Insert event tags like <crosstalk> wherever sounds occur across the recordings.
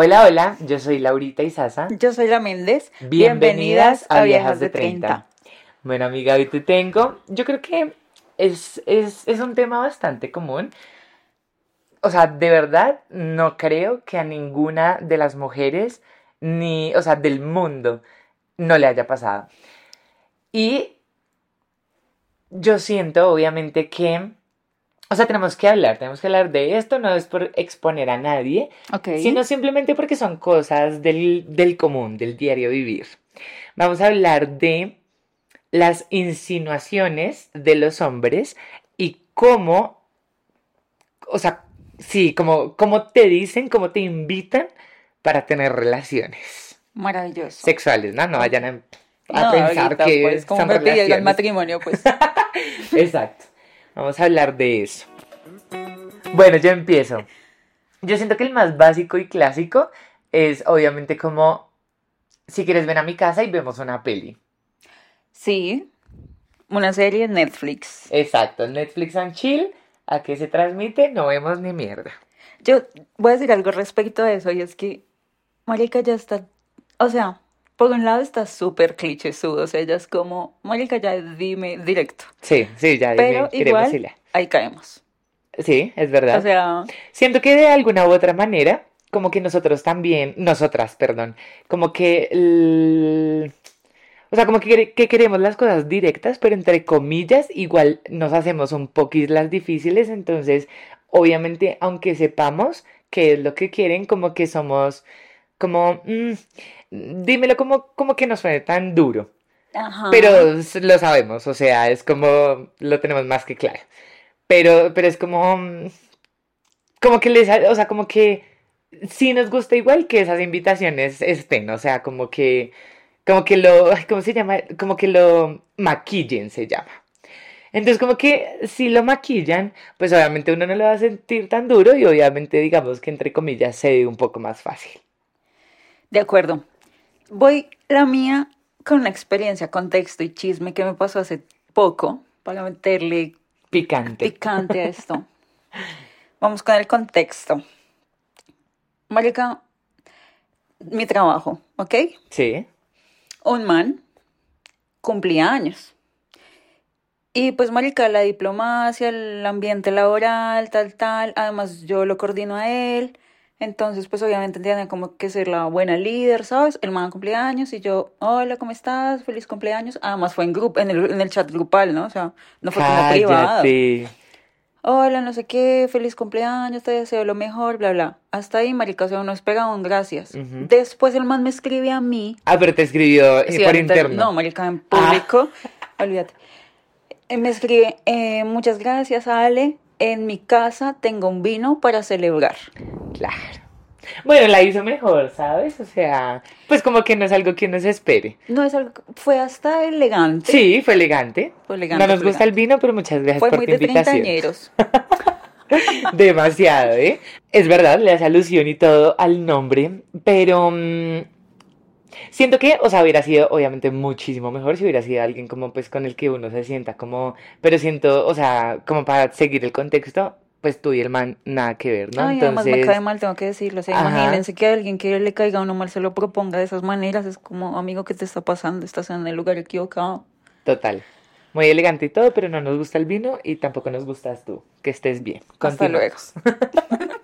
Hola, hola, yo soy Laurita Isaza. Yo soy la Méndez. Bienvenidas, a Viejas de 30. Bueno, amiga, hoy te tengo. Yo creo que es, es, es un tema bastante común. O sea, de verdad, no creo que a ninguna de las mujeres, ni, o sea, del mundo, no le haya pasado. Y yo siento, obviamente, que o sea, tenemos que hablar, tenemos que hablar de esto, no es por exponer a nadie, sino simplemente porque son cosas del, del común, del diario vivir. Vamos a hablar de las insinuaciones de los hombres y cómo, o sea, sí, como, cómo te dicen, cómo te invitan para tener relaciones Maravilloso. sexuales, ¿no? No vayan a, a No, pensar ahorita, que pues, como son pidió el relaciones. matrimonio, pues. <laughs> Exacto. Vamos a hablar de eso. Bueno, yo empiezo. Yo siento que el más básico y clásico es obviamente como si quieres ven a mi casa y vemos una peli. Sí. Una serie en Netflix. Exacto, Netflix and Chill, ¿a qué se transmite? No vemos ni mierda. Yo voy a decir algo respecto a eso y es que Marica ya está, o sea, por un lado está súper clichésudo, o sea, ella es como, Marica ya dime directo, Sí, sí, ya pero dime, queremos igual decirle. ahí caemos. Sí, es verdad. O sea, Siento que de alguna u otra manera, como que nosotros también, nosotras, perdón, como que, el- o sea, como que, quere- que queremos las cosas directas, pero entre comillas, igual nos hacemos un poquito las difíciles, entonces, obviamente, aunque sepamos qué es lo que quieren, como que somos, como, mm, dímelo como, como que no suene tan duro. ajá. Pero lo sabemos, o sea, es como lo tenemos más que claro. Pero, pero es como, mm, como que les, o sea, como que sí nos gusta igual que esas invitaciones estén, o sea, como que, como que lo, ¿cómo se llama? Como que lo maquillen se llama. Entonces, como que si lo maquillan, pues obviamente uno no lo va a sentir tan duro y obviamente digamos que entre comillas se ve un poco más fácil. De acuerdo. Voy la mía con una experiencia, contexto y chisme que me pasó hace poco para meterle Picante. picante a esto. Vamos con el contexto. Marica, mi trabajo, ¿ok? Sí. Un man cumplía años. Y pues, marica, la diplomacia, el ambiente laboral, tal, tal. Además, yo lo coordino a él. Entonces, pues, obviamente tiene como que ser la buena líder, ¿sabes? El man cumplía años y yo, hola, ¿cómo estás? Feliz cumpleaños. Además, fue en grupo, en el, en el chat grupal, ¿no? O sea, no fue como privado. Hola, no sé qué, feliz cumpleaños, te deseo lo mejor, bla, bla. Hasta ahí, marica, o sea, uno espera un gracias. Después el man me escribe a mí. Ah, pero te escribió eh, Sí, por interno. No, marica, en público. Olvídate. Eh, Me escribe, eh, muchas gracias, Ale. En mi casa tengo un vino para celebrar. Claro. Bueno, la hizo mejor, ¿sabes? O sea, pues como que no es algo que uno se espere. No es algo, fue hasta elegante. Sí, fue elegante. Fue elegante, No nos gusta el vino, pero muchas gracias Fue por muy tu de invitación. <laughs> Demasiado, ¿eh? Es verdad, le hace alusión y todo al nombre, pero mm, siento que, o sea, hubiera sido obviamente muchísimo mejor si hubiera sido alguien como pues con el que uno se sienta como, pero siento, o sea, como para seguir el contexto, pues tú y el man nada que ver, ¿no? Ay, además me Entonces, cae mal, tengo que decirlo. O sea, Ajá. imagínense que alguien que le caiga a uno mal se lo proponga de esas maneras. Es como, amigo, ¿qué te está pasando? Estás en el lugar equivocado. total. Muy elegante y todo, pero no nos gusta el vino y tampoco nos gustas tú. Que estés bien. Hasta luego. <laughs>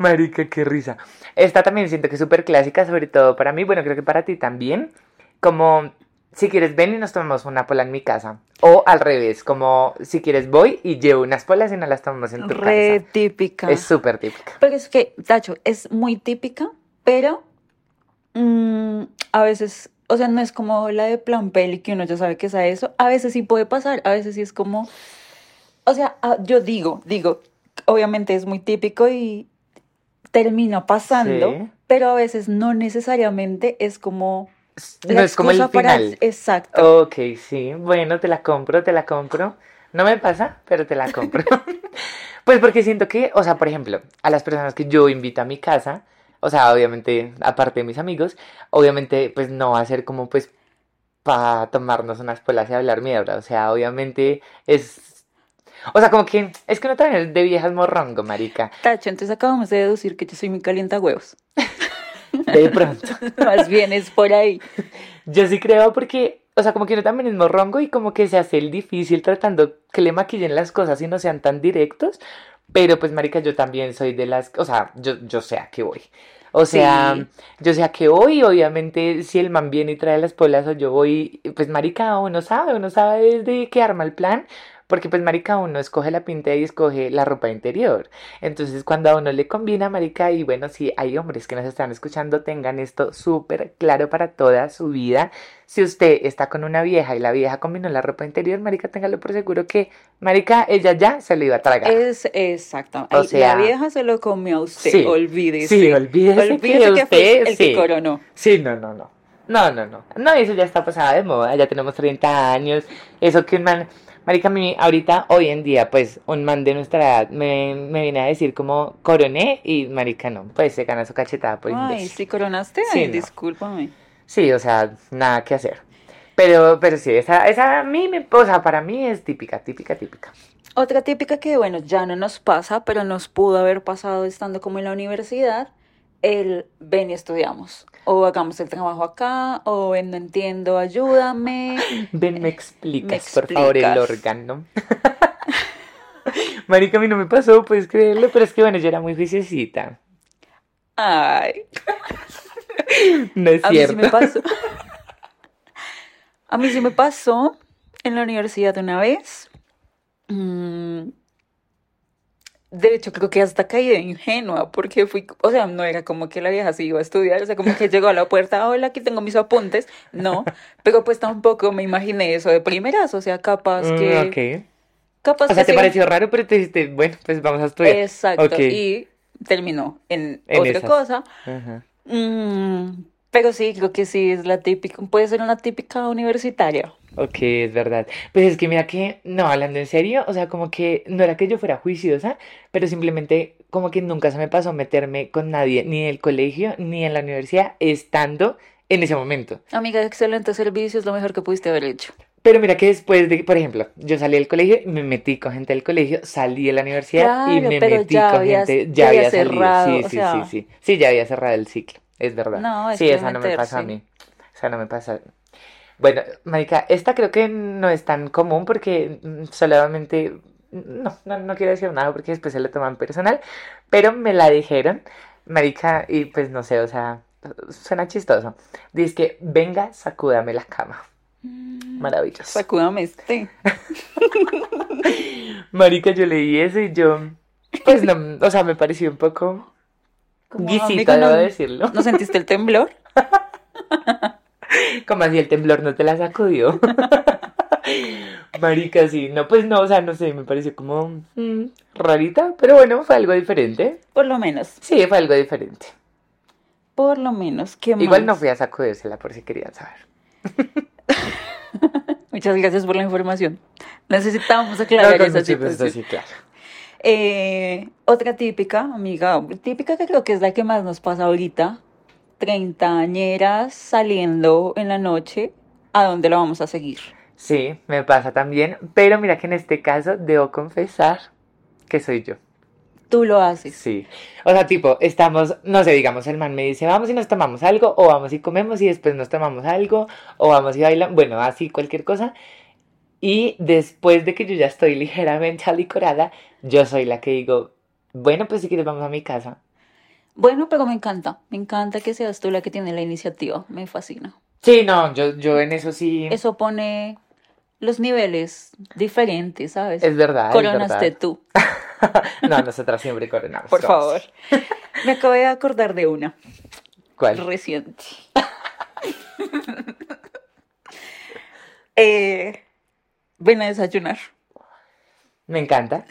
Marica, qué risa. Esta también siento que es súper clásica, sobre todo para mí, bueno, creo que para ti también. Como, si quieres ven y nos tomamos una pola en mi casa. O al revés, como, si quieres voy y llevo unas polas y nos las tomamos en tu Re casa. típica. Es súper típica. Pero es que, Tacho, es muy típica, pero mm, a veces, o sea, no es como la de plan peli que uno ya sabe que es a eso. A veces sí puede pasar, a veces sí es como, o sea, ah, yo digo, digo, obviamente es muy típico y termina pasando, Sí. pero a veces no necesariamente es como No es como el excusa para- final. Exacto. Ok, sí. Bueno, te la compro, te la compro. No me pasa, pero te la compro. <laughs> Pues porque siento que, o sea, por ejemplo, a las personas que yo invito a mi casa, o sea, obviamente, aparte de mis amigos, obviamente, pues no va a ser como, pues, para tomarnos unas polas y hablar mierda. O sea, obviamente es O sea, como que es que también es de viejas morrongo, marica. Tacho, entonces acabamos de deducir que yo soy muy calienta huevos. <laughs> De pronto. <laughs> Más bien es por ahí. Yo sí creo porque, o sea, como que uno también es morrongo y como que se hace el difícil tratando que le maquillen las cosas y no sean tan directos. Pero pues, marica, yo también soy de las, o sea, yo, yo sé a qué voy. O sea, Sí. yo sé a qué voy, obviamente, si el man viene y trae las polas o yo voy, pues marica, uno sabe, uno sabe desde qué arma el plan, porque pues marica, uno escoge la pinta y escoge la ropa interior. Entonces, cuando a uno le combina, marica, y bueno, si hay hombres que nos están escuchando, tengan esto súper claro para toda su vida. Si usted está con una vieja y la vieja combinó la ropa interior, marica, téngalo por seguro que, marica, ella ya se lo iba a tragar. Es exacto. O sea, la vieja se lo comió a usted. sí, olvídese. sí, olvídese que fue usted, el sí. que coronó. Sí, no, no, no. No, no, no. No, eso ya está pasada de moda, ya tenemos 30 años. Eso que un man, marica, a mí ahorita, hoy en día, pues, un man de nuestra edad me, me viene a decir como coroné y marica no, pues se gana su cachetada por Ay, imbécil. ¿sí coronaste? Sí, Ay, no. discúlpame. Sí, o sea, nada que hacer. Pero, pero sí, esa, esa a mí, me, o sea, para mí es típica, típica, típica. Otra típica que, bueno, ya no nos pasa, pero nos pudo haber pasado estando como en la universidad, el ven y estudiamos. O hagamos el trabajo acá, o ven, no entiendo, ayúdame. Ven, me explicas, Me por favor, el explicas. órgano. <laughs> Marica, a mí no me pasó, puedes creerlo, pero es que bueno, yo era muy juiciosita. Ay, <laughs> No es a mí sí cierto. me pasó. <laughs> A mí sí me pasó en la universidad una vez. Mm, De hecho, creo que hasta caí de ingenua, porque fui, o sea, no era como que la vieja se iba a estudiar, o sea, como que llegó a la puerta, hola, aquí tengo mis apuntes, no, pero pues tampoco me imaginé eso de primeras, o sea, capaz Mm, que, ok. capaz O que sea, te sí. pareció raro, pero te dijiste, bueno, pues vamos a estudiar. Exacto, y terminó en, En otra esas. cosa. Ajá. Mm, pero sí, creo que sí es la típica, puede ser una típica universitaria. Ok, es verdad. Pues es que mira que, no, hablando en serio, o sea, como que no era que yo fuera juiciosa, pero simplemente como que nunca se me pasó meterme con nadie, ni en el colegio, ni en la universidad, estando en ese momento. Amiga, excelente servicio, es lo mejor que pudiste haber hecho. Pero mira que después de, por ejemplo, yo salí del colegio, me metí con gente del colegio, salí de la universidad y Claro, me pero metí con habías- gente, ya había habías salido. cerrado, Sí, sí, sea. sí, sí. Sí, ya había cerrado el ciclo, es verdad. No, es Sí, esa no me pasó a mí. Esa no me pasa. Bueno, marica, esta creo que no es tan común porque mm, solamente, no, no, no quiero decir nada porque después se lo toman personal, pero me la dijeron, marica, y pues no sé, o sea, suena chistoso. Dice que, venga, sacúdame la cama. Maravilloso. Sacúdame este. <laughs> Marica, yo leí eso y yo, pues no, o sea, me pareció un poco Como, guisito, amigo, debo ¿no- decirlo. ¿No <laughs> sentiste el temblor? <laughs> Como así el temblor no te la sacudió. <laughs> Marica, sí, no, pues no, o sea, no sé, me pareció como mm, rarita, pero bueno, fue algo diferente. Por lo menos, Sí, fue algo diferente. por lo menos. ¿Qué Igual no más? fui a sacudírsela por si querían saber. Muchas gracias por la información. Necesitábamos No, aclarar con esa mucho gusto, situación. sí, claro. Eh, otra típica, amiga, típica que creo que es la que más nos pasa ahorita. Treintañeras saliendo en la noche, ¿a dónde la vamos a seguir? Sí, me pasa también, pero mira que en este caso debo confesar que soy yo. Tú lo haces. Sí. O sea, tipo, estamos, no sé, digamos, el man me dice, vamos y nos tomamos algo, o vamos y comemos y después nos tomamos algo, o vamos y bailamos, bueno, así cualquier cosa. Y después de que yo ya estoy <laughs> ligeramente alicorada, yo soy la que digo, bueno, pues si quieres vamos a mi casa. Bueno, pero me encanta. Me encanta que seas tú la que tiene la iniciativa. Me fascina. Sí, no, yo, yo en eso sí, Eso pone los niveles diferentes, ¿sabes? es verdad, es Coronaste verdad. tú, <laughs> No, nosotras siempre coronamos. por favor. Me acabo de acordar de una ¿Cuál? reciente. <laughs> eh, ven a desayunar. Me encanta.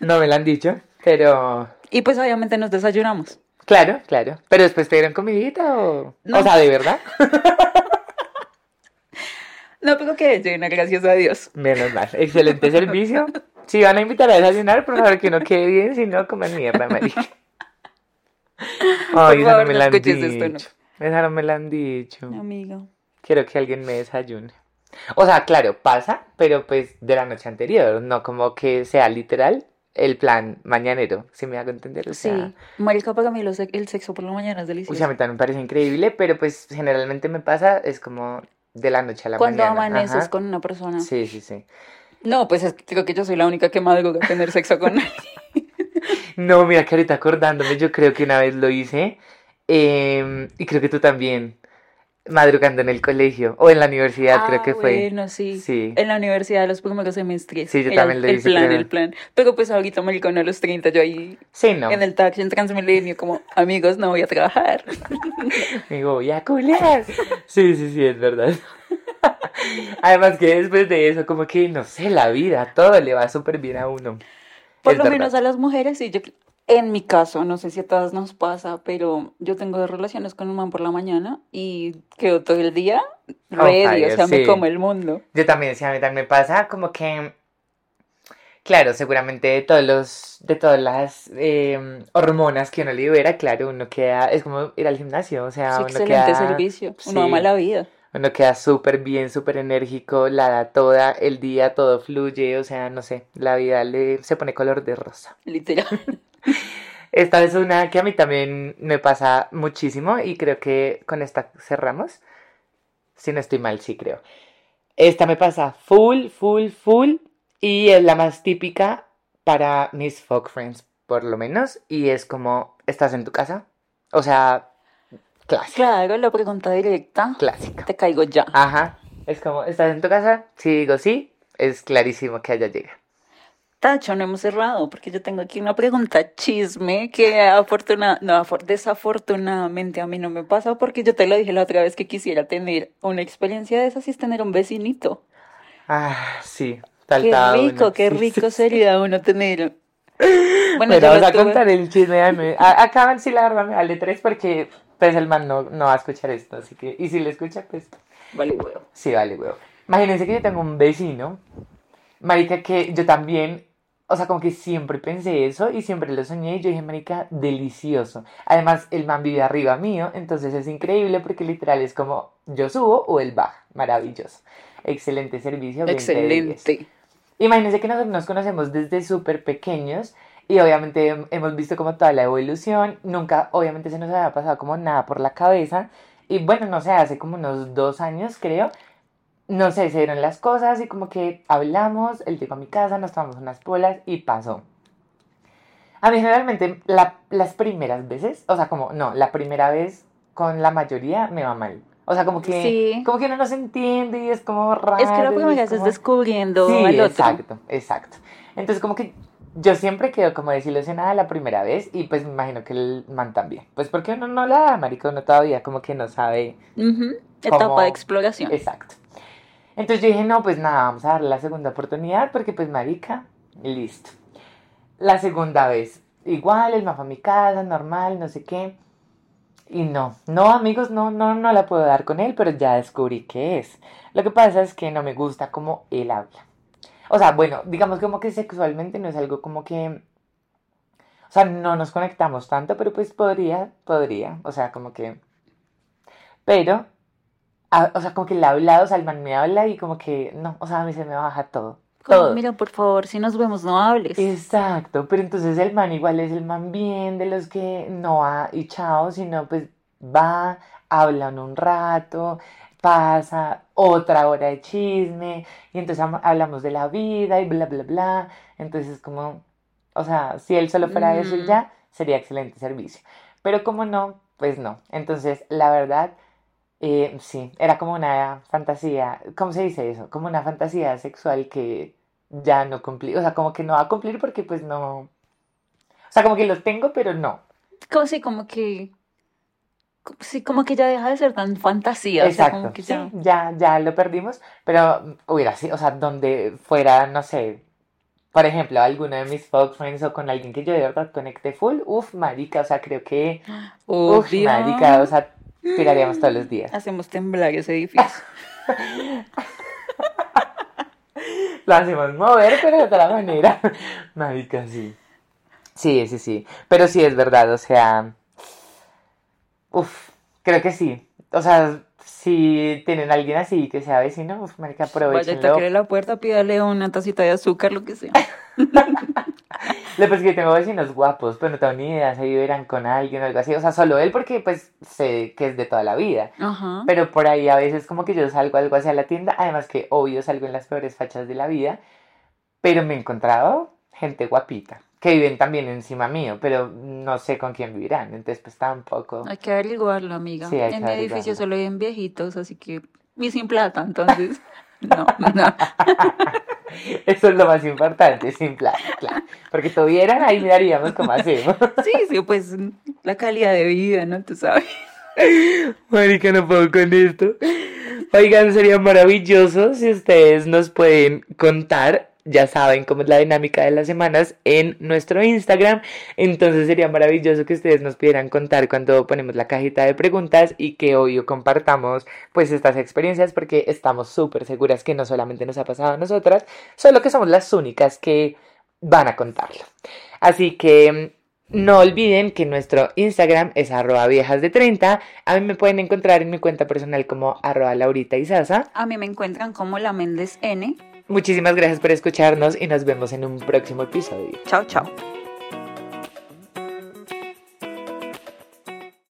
No me lo han dicho, pero Y pues obviamente nos desayunamos. claro, claro. Pero después te dieron comidita o... No. O sea, ¿de verdad? <laughs> No, pero que llena, gracias a Dios. Menos mal. Excelente servicio. Si van a invitar a desayunar, por favor que no quede bien, si no coman mierda, marica. Ay, esa no me no la han escuches esto, no. dicho. Esa no me la han dicho. Amiga. Quiero que alguien me desayune. O sea, claro, pasa, pero pues de la noche anterior, no como que sea literal el plan mañanero, si me hago entender. O Sí, sea, marica, para mí lo se- el sexo por la mañana es uy, a delicioso. mí también me parece increíble, pero pues generalmente me pasa, es como de la noche a la Cuando mañana. amaneces ajá. con una persona. Sí, sí, sí. No, pues es que creo que yo soy la única que madruga a tener sexo con alguien. <laughs> No, mira que ahorita acordándome, yo creo que una vez lo hice, em, y creo que tú también, madrugando en el colegio, o en la universidad creo Ah, que fue. Bueno, sí. Sí. En la universidad, los primeros semestres. Sí, yo era también lo el hice, plan, creo. el plan. Pero pues ahorita, maricón, a los 30, yo ahí Sí, no, en el taxi en Transmilenio, como, amigos, no voy a trabajar. <laughs> me voy a culiar. Sí, sí, sí, es verdad. <laughs> Además que después de eso, como que, no sé, la vida, todo le va súper bien a uno. Por Es lo verdad. menos a las mujeres, sí, yo, en mi caso, no sé si a todas nos pasa, pero yo tengo dos relaciones con un man por la mañana y quedo todo el día ready, o sea, me como el mundo. Yo también, sí, a mí también me pasa como que, claro, seguramente de todos los, de todas las eh, hormonas que uno libera, claro, uno queda, es como ir al gimnasio, o sea, Sí, uno excelente queda, servicio, uno sí. ama la vida, uno queda súper bien, súper enérgico, la da toda, el día todo fluye, o sea, no sé, la vida le, se pone color de rosa. literal. Esta es una que a mí también me pasa muchísimo y creo que con esta cerramos. Si no estoy mal, sí creo. Esta me pasa full, full, full y es la más típica para mis folk friends, por lo menos. Y es como, ¿estás en tu casa? O sea, clásica, Claro, la pregunta directa, clásica. te caigo ya. Ajá, es como, ¿estás en tu casa? Si digo sí, es clarísimo que allá llega. Tacho, no hemos cerrado, porque yo tengo aquí una pregunta chisme que afortuna- no, afor- desafortunadamente a mí no me pasa, porque yo te lo dije la otra vez que quisiera tener una experiencia de esas y es tener un vecinito. Ah, sí, Qué faltaba rico, uno. qué rico sería uno tener. <laughs> Bueno, yo vamos a tuve. contar el chisme. a- Acaban, sí, la verdad me vale tres porque pues el man no, no va a escuchar esto, así que, y si le escucha, pues Vale, huevo. sí, vale, huevo. Imagínense que yo tengo un vecino, marica, que yo también, o sea, como que siempre pensé eso y siempre lo soñé y yo dije, marica, delicioso. Además, el man vive arriba mío, entonces es increíble porque literal es como yo subo o él baja, maravilloso. Excelente servicio. 20 de 10. Excelente. Imagínense que nosotros nos conocemos desde súper pequeños y obviamente hem- hemos visto como toda la evolución. Nunca, obviamente, se nos había pasado como nada por la cabeza. Y bueno, no sé, hace como unos dos años, creo. No sé, se dieron las cosas y como que hablamos, él llegó a mi casa, nos tomamos unas polas y pasó. A mí generalmente la- las primeras veces, o sea, como, no, la primera vez con la mayoría me va mal. O sea, como que, Sí. como que no se entiende y es como raro. Es que la y primera vez es como- descubriendo Sí, al otro. exacto, exacto. Entonces como que yo siempre quedo como desilusionada la primera vez y pues me imagino que el man también. Pues porque uno no la da, marico, uno todavía como que no sabe Ujú, Etapa de exploración. exacto. Entonces yo dije, no, pues nada, vamos a darle la segunda oportunidad porque pues marica, listo. La segunda vez, igual, el fue a mi casa, normal, no sé qué. Y no, no amigos, no, no, no la puedo dar con él, pero ya descubrí qué es. Lo que pasa es que no me gusta cómo él habla. O sea, bueno, digamos como que sexualmente no es algo como que... O sea, no nos conectamos tanto, pero pues podría, podría. O sea, como que... Pero, a- o sea, como que le ha hablado, o sea, el man me habla y como que, no, o sea, a mí se me baja todo. Como, Todo. mira, por favor, si nos vemos, no hables. Exacto, pero entonces el man igual es el man bien de los que no va y chao, sino pues va, hablan un rato, pasa otra hora de chisme y entonces am- hablamos de la vida y bla, bla, bla. Entonces como, o sea, si él solo fuera eso y Ujú. ya, sería excelente servicio. Pero como no, pues no. Entonces, la verdad, eh, sí, era como una fantasía, ¿cómo se dice eso? Como una fantasía sexual que ya no cumplí, o sea, como que no va a cumplir porque pues no, o sea, como que los tengo, pero no. Como sí, como que. Sí, como que ya deja de ser tan fantasía. O sea, Exacto, como que sí, ya. ya, ya lo perdimos, pero hubiera sido, o sea, donde fuera, no sé, por ejemplo, alguno de mis folk friends o con alguien que yo de verdad conecté full, uff, marica, o sea, creo que, <gasps> uff, marica, o sea, tiraríamos todos los días. Hacemos temblar ese edificio. <laughs> Lo hacemos mover, pero de otra manera. Marica, sí. Sí, sí, sí. Pero sí es verdad, o sea. Uf, creo que sí. o sea, si tienen alguien así que sea vecino, pues, marica, Vaya, aprovechenlo. toque la puerta, pídale una tacita de azúcar, lo que sea. <laughs> Lo pues que tengo vecinos guapos, pero no tengo ni idea si vivirán con alguien o algo así. O sea, solo él porque pues sé que es de toda la vida. Pero por ahí a veces como que yo salgo algo hacia la tienda, además que obvio salgo en las peores fachas de la vida, pero me he encontrado gente guapita, que viven también encima mío, pero no sé con quién vivirán, entonces pues tampoco. Hay que averiguarlo, amiga. Sí, en mi edificio solo viven viejitos, así que. Y sin plata, entonces. <laughs> No, no. <laughs> <laughs> Eso es lo más importante, sin plata, claro. Porque tuvieran, ahí miraríamos cómo hacemos. <laughs> Sí, sí, pues la calidad de vida, ¿no? Tú sabes. Marica, no puedo con esto. Oigan, sería maravilloso si ustedes nos pueden contar. Ya saben cómo es la dinámica de las semanas en nuestro Instagram. Entonces sería maravilloso que ustedes nos pudieran contar cuando ponemos la cajita de preguntas y que obvio compartamos pues estas experiencias porque estamos súper seguras que no solamente nos ha pasado a nosotras, solo que somos las únicas que van a contarlo. Así que mm, no olviden que nuestro Instagram es arroba viejas de 30. A mí me pueden encontrar en mi cuenta personal como arroba laurita y sasa. A mí me encuentran como la Méndez N. Muchísimas gracias por escucharnos y nos vemos en un próximo episodio. Chao, chao.